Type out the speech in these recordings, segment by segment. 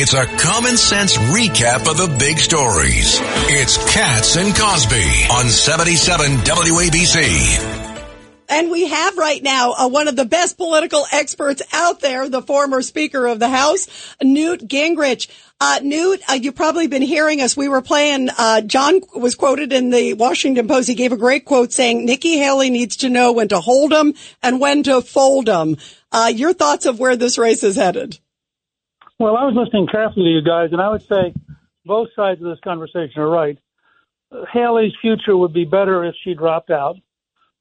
It's a common sense recap of the big stories. It's Cats and Cosby on 77 WABC. And we have right now uh, one of the best political experts out there, the former Speaker of the House, Newt Gingrich. Uh, Newt, uh, you've probably been hearing us. We were playing, uh, John was quoted in the Washington Post. He gave a great quote saying, Nikki Haley needs to know when to hold them and when to fold them. Uh, your thoughts of where this race is headed? Well, I was listening carefully to you guys, and I would say both sides of this conversation are right. Haley's future would be better if she dropped out.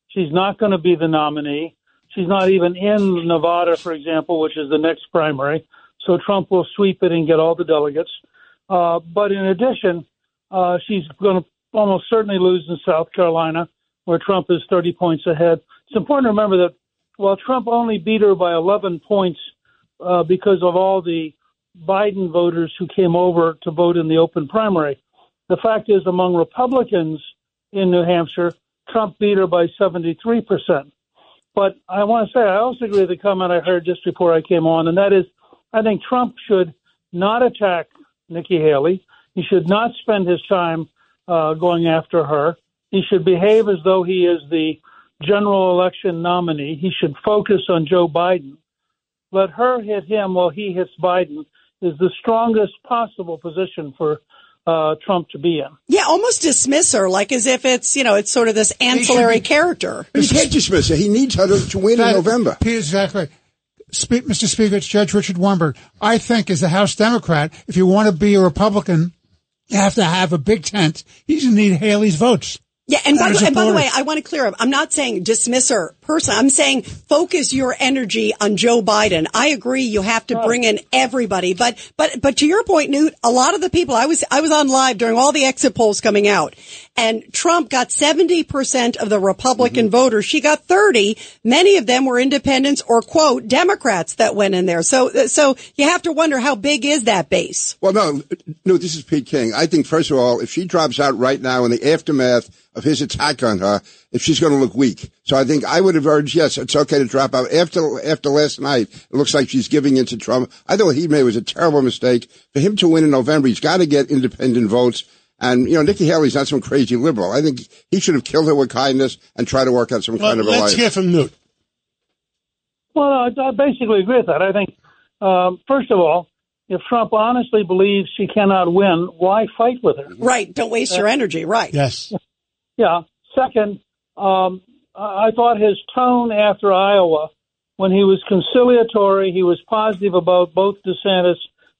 She's not going to be the nominee. She's not even in Nevada, for example, which is the next primary. So Trump will sweep it and get all the delegates. Uh, but in addition, uh, she's going to almost certainly lose in South Carolina, where Trump is 30 points ahead. It's important to remember that while Trump only beat her by 11 points uh, because of all the Biden voters who came over to vote in the open primary. The fact is, among Republicans in New Hampshire, Trump beat her by 73%. But I want to say, I also agree with the comment I heard just before I came on, and that is, I think Trump should not attack Nikki Haley. He should not spend his time uh, going after her. He should behave as though he is the general election nominee. He should focus on Joe Biden. Let her hit him while he hits Biden is the strongest possible position for uh, Trump to be in. Yeah, almost dismiss her, like as if it's you know it's sort of this ancillary be, character. He can't dismiss her. He needs her to, to win that, in November. He exactly. Mr. Speaker, it's Judge Richard Weinberg. I think as a House Democrat, if you want to be a Republican, you have to have a big tent. He's going to need Haley's votes. Yeah, and by, and by, the way, I want to clear up. I'm not saying dismiss her person. I'm saying focus your energy on Joe Biden. I agree. You have to bring in everybody, but but but to your point, Newt, a lot of the people I was I was on live during all the exit polls coming out, and Trump got 70 percent of the Republican mm-hmm. voters. She got 30. Many of them were independents or quote Democrats that went in there. So so you have to wonder how big is that base? Well, no, no. This is Pete King. I think first of all, if she drops out right now in the aftermath of his attack on her if she's going to look weak. So I think I would have urged, yes, it's okay to drop out. After, after last night, it looks like she's giving into Trump. I thought he made was a terrible mistake. For him to win in November, he's got to get independent votes. And, you know, Nikki Haley's not some crazy liberal. I think he should have killed her with kindness and try to work out some well, kind of alliance. Let's hear from Newt. Well, I, I basically agree with that. I think, um, first of all, if Trump honestly believes she cannot win, why fight with her? Right. Don't waste uh, your energy. Right. Yes. Yeah. Second, um, I thought his tone after Iowa, when he was conciliatory, he was positive about both DeSantis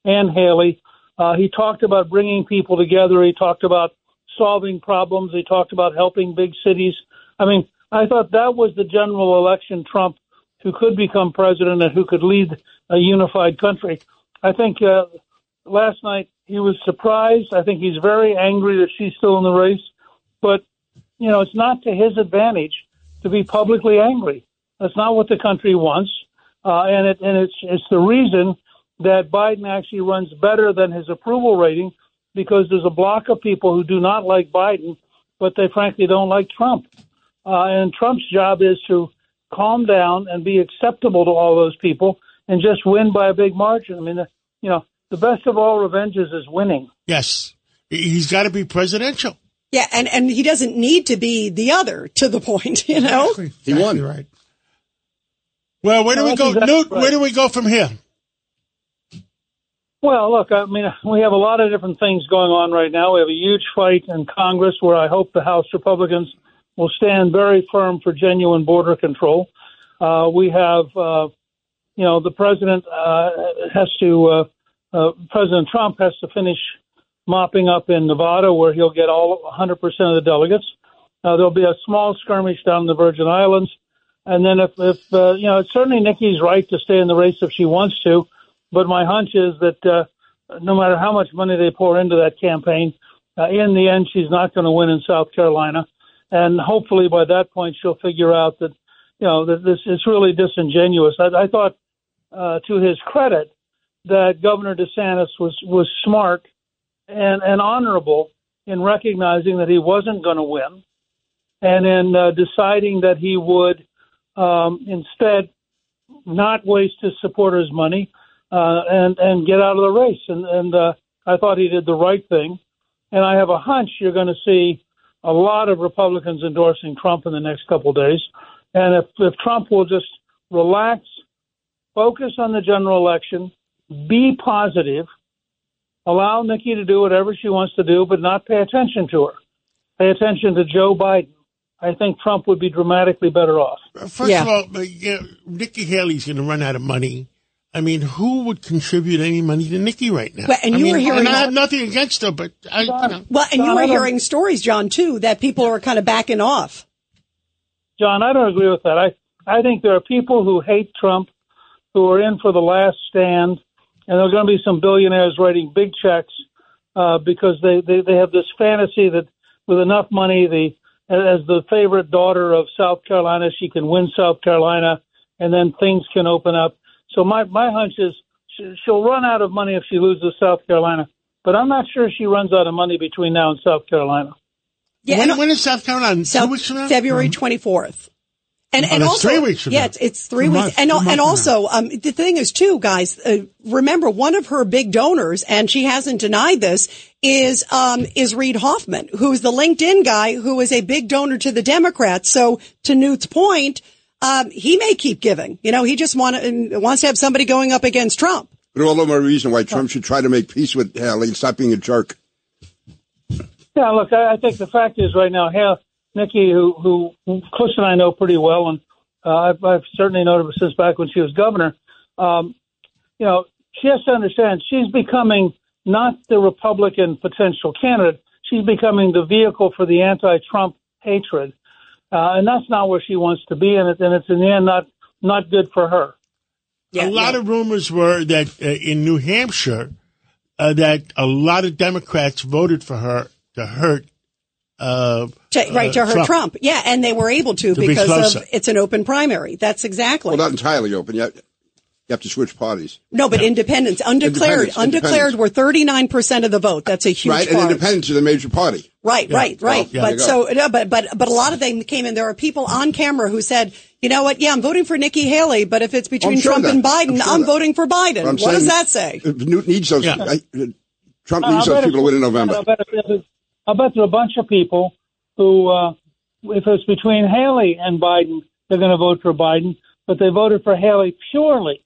and Haley. Uh, he talked about bringing people together. He talked about solving problems. He talked about helping big cities. I mean, I thought that was the general election Trump who could become president and who could lead a unified country. I think uh, last night he was surprised. I think he's very angry that she's still in the race. But you know, it's not to his advantage to be publicly angry. That's not what the country wants, uh, and it and it's it's the reason that Biden actually runs better than his approval rating because there's a block of people who do not like Biden, but they frankly don't like Trump. Uh, and Trump's job is to calm down and be acceptable to all those people and just win by a big margin. I mean, you know, the best of all revenges is winning. Yes, he's got to be presidential. Yeah, and, and he doesn't need to be the other to the point, you know? Exactly. He won. Right. Well, where do we go? Exactly Newt, right. where do we go from here? Well, look, I mean, we have a lot of different things going on right now. We have a huge fight in Congress where I hope the House Republicans will stand very firm for genuine border control. Uh, we have, uh, you know, the president uh, has to, uh, uh, President Trump has to finish mopping up in Nevada, where he'll get all 100% of the delegates. Uh, there'll be a small skirmish down in the Virgin Islands, and then if, if you know, certainly Nikki's right to stay in the race if she wants to, but my hunch is that uh, no matter how much money they pour into that campaign, uh, in the end, she's not going to win in South Carolina, and hopefully by that point she'll figure out that you know that this is really disingenuous. I, I thought, uh, to his credit, that Governor DeSantis was was smart and, and honorable in recognizing that he wasn't going to win and in uh, deciding that he would um, instead not waste his supporters' money, uh, and and get out of the race. And and uh, I thought he did the right thing. And I have a hunch you're going to see a lot of Republicans endorsing Trump in the next couple of days. And if if Trump will just relax, focus on the general election, be positive, allow Nikki to do whatever she wants to do, but not pay attention to her. Pay attention to Joe Biden. I think Trump would be dramatically better off. First Yeah. of all, yeah, Nikki Haley's going to run out of money. I mean, who would contribute any money to Nikki right now? Well, and I you mean, were hearing- and I have nothing against her, but I, you know, Well, and you John, were hearing stories, John, too, that people are kind of backing off. John, I don't agree with that. I I think there are people who hate Trump who are in for the last stand, and there are going to be some billionaires writing big checks uh, because they, they they have this fantasy that with enough money, the as the favorite daughter of South Carolina, she can win South Carolina, and then things can open up. So my my hunch is she- she'll run out of money if she loses South Carolina, but I'm not sure she runs out of money between now and South Carolina. Yeah, when, and- when is South Carolina? South- Two weeks from now? February 24th. And, Oh, and that's also, three weeks from yeah, now. it's, it's three A weeks. month, and and also, um, the thing is too, guys, uh, remember one of her big donors, and she hasn't denied this, is, um, is Reid Hoffman, who's the LinkedIn guy who is a big donor to the Democrats. So to Newt's point, um, he may keep giving. You know, he just want to, wants to have somebody going up against Trump. But all the more reason why Trump should try to make peace with Haley and stop being a jerk. Yeah, look, I, I think the fact is right now, Hal, Nikki, who, who, who Chris and I know pretty well, and uh, I've, I've certainly known her since back when she was governor. Um, you know, she has to understand she's becoming not the Republican potential candidate. She's becoming the vehicle for the anti-Trump hatred, uh, and that's not where she wants to be, and, it, and it's in the end not not good for her. Yeah, a lot yeah. of rumors were that uh, in New Hampshire, uh, that a lot of Democrats voted for her to hurt. Uh, To, right, to uh, her Trump. Trump. Yeah, and they were able to, To because closer. of it's an open primary. That's exactly. Well, not entirely open yet. You have to switch parties. No, but independents, undeclared, Independents, undeclared independents. were 39% of the vote. That's a huge right? And independents are the major party. Right, right, right. yeah. but so, no, but, but, but a lot of them came in. There are people on camera who said, you know what? Yeah, I'm voting for Nikki Haley, but if it's between sure Trump that. and Biden, I'm sure I'm voting for Biden. I'm What does that say? Newt needs those. Yeah. I, Trump I'll needs those people to win in November. I'll bet, it's, I'll bet there are a bunch of people who, uh, if it's between Haley and Biden, they're going to vote for Biden, but they voted for Haley purely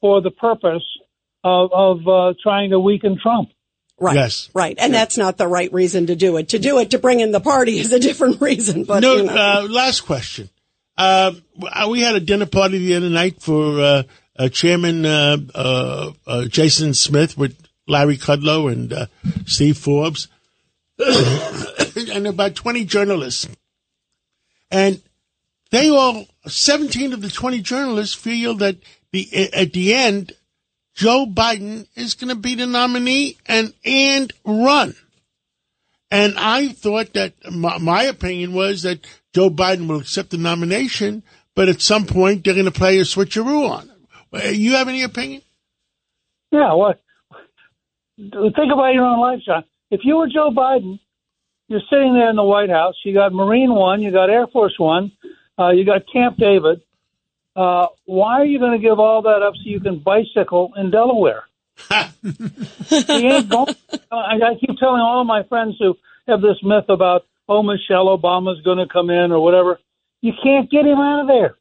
for the purpose of, of uh, trying to weaken Trump. Right, Yes. right. And that's not the right reason to do it. To do it to bring in the party is a different reason. But no, you know. uh, last question. Uh, we had a dinner party the other night for uh, uh, Chairman uh, uh, uh, Jason Smith with Larry Kudlow and uh, Steve Forbes, and about 20 journalists. And they all, 17 of the 20 journalists feel that the at the end, Joe Biden is going to be the nominee and and run. And I thought that my, my opinion was that Joe Biden will accept the nomination, but at some point they're going to play a switcheroo on him. Uh, You have any opinion? Yeah, what? Think about your own life, John. If you were Joe Biden, you're sitting there in the White House. You got Marine One, you got Air Force One, uh, you got Camp David. Uh, why are you going to give all that up so you can bicycle in Delaware? ain't going. I, I keep telling all of my friends who have this myth about, oh, Michelle Obama's going to come in or whatever. You can't get him out of there.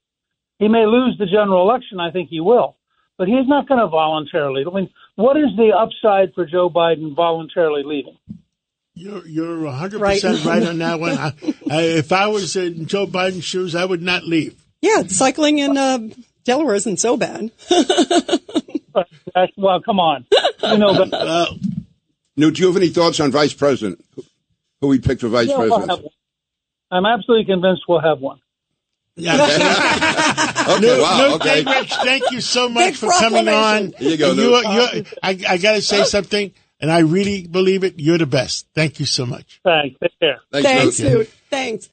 He may lose the general election. I think he will, but he's not going to voluntarily. I mean, what is the upside for Joe Biden voluntarily leaving? You're you're 100 Right. percent right on that one. I, I, if I was in Joe Biden's shoes, I would not leave. Yeah, cycling in uh, Delaware isn't so bad. Well, come on, you know. But Uh, Newt, do you have any thoughts on vice president? Who we picked for vice yeah, we'll president? I'm absolutely convinced we'll have one. yeah. Okay, Newt, wow, Newt okay. Gingrich, thank you so much Big for coming on. Here you go, Newt. you're- you're- I, I got to say something, and I really believe it. You're the best. Thank you so much. Thanks. Take care. Thanks, Thanks, Newt. Newt. Thanks.